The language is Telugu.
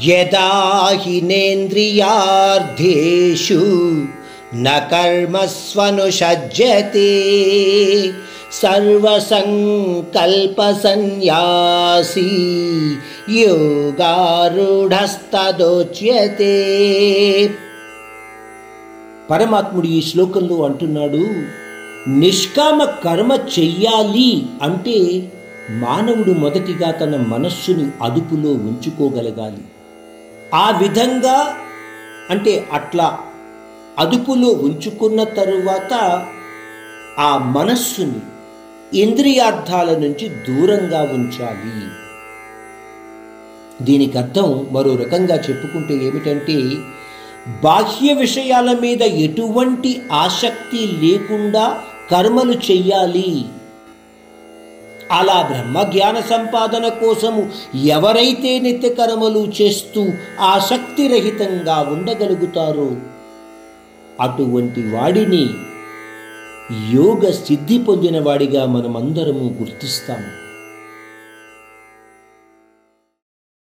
యదా హినేంద్రియార్థేషు న కర్మస్వనుషజ్యతే సర్వసంకల్ప సన్యాసీ యోగారూఢస్తదోచ్యతే. పరమాత్ముడు ఈ శ్లోకంలో అంటున్నాడు నిష్కామ కర్మ చెయ్యాలి అంటే మానవుడు మొదటిగా తన మనస్సుని అదుపులో ఉంచుకోగలగాలి. ఆ విధంగా అంటే అట్లా అదుపులో ఉంచుకున్న తరువాత ఆ మనస్సుని ఇంద్రియార్థాల నుంచి దూరంగా ఉంచాలి. దీనికి అర్థం మరో రకంగా చెప్పుకుంటే ఏమిటంటే బాహ్య విషయాల మీద ఎటువంటి ఆసక్తి లేకుండా కర్మలు చెయ్యాలి. అలా బ్రహ్మజ్ఞాన సంపాదన కోసము ఎవరైతే నిత్య కర్మలు చేస్తూ ఆసక్తిరహితంగా ఉండగలుగుతారో అటువంటి వాడిని యోగ సిద్ధి పొందిన వాడిగా మనమందరము గుర్తిస్తాము.